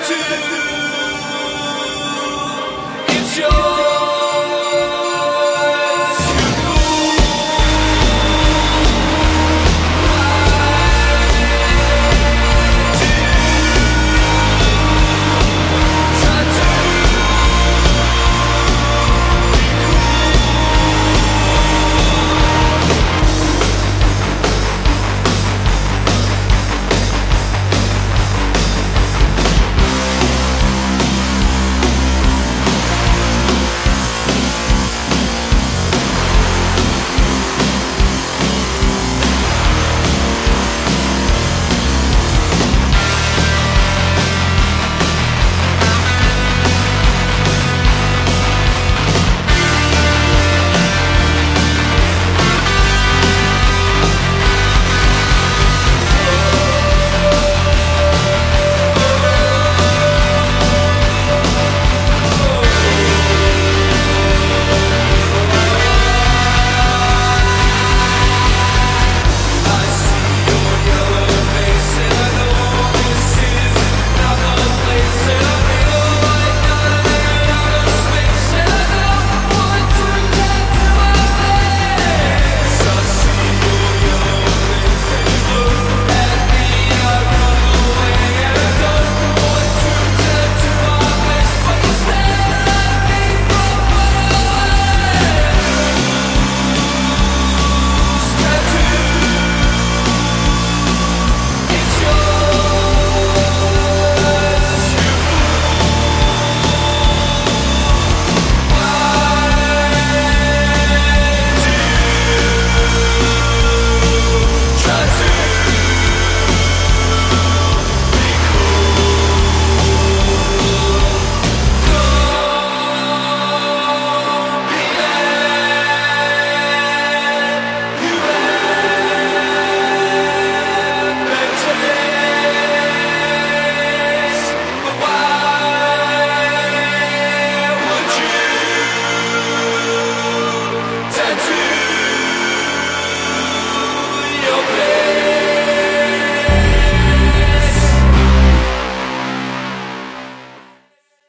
attitude.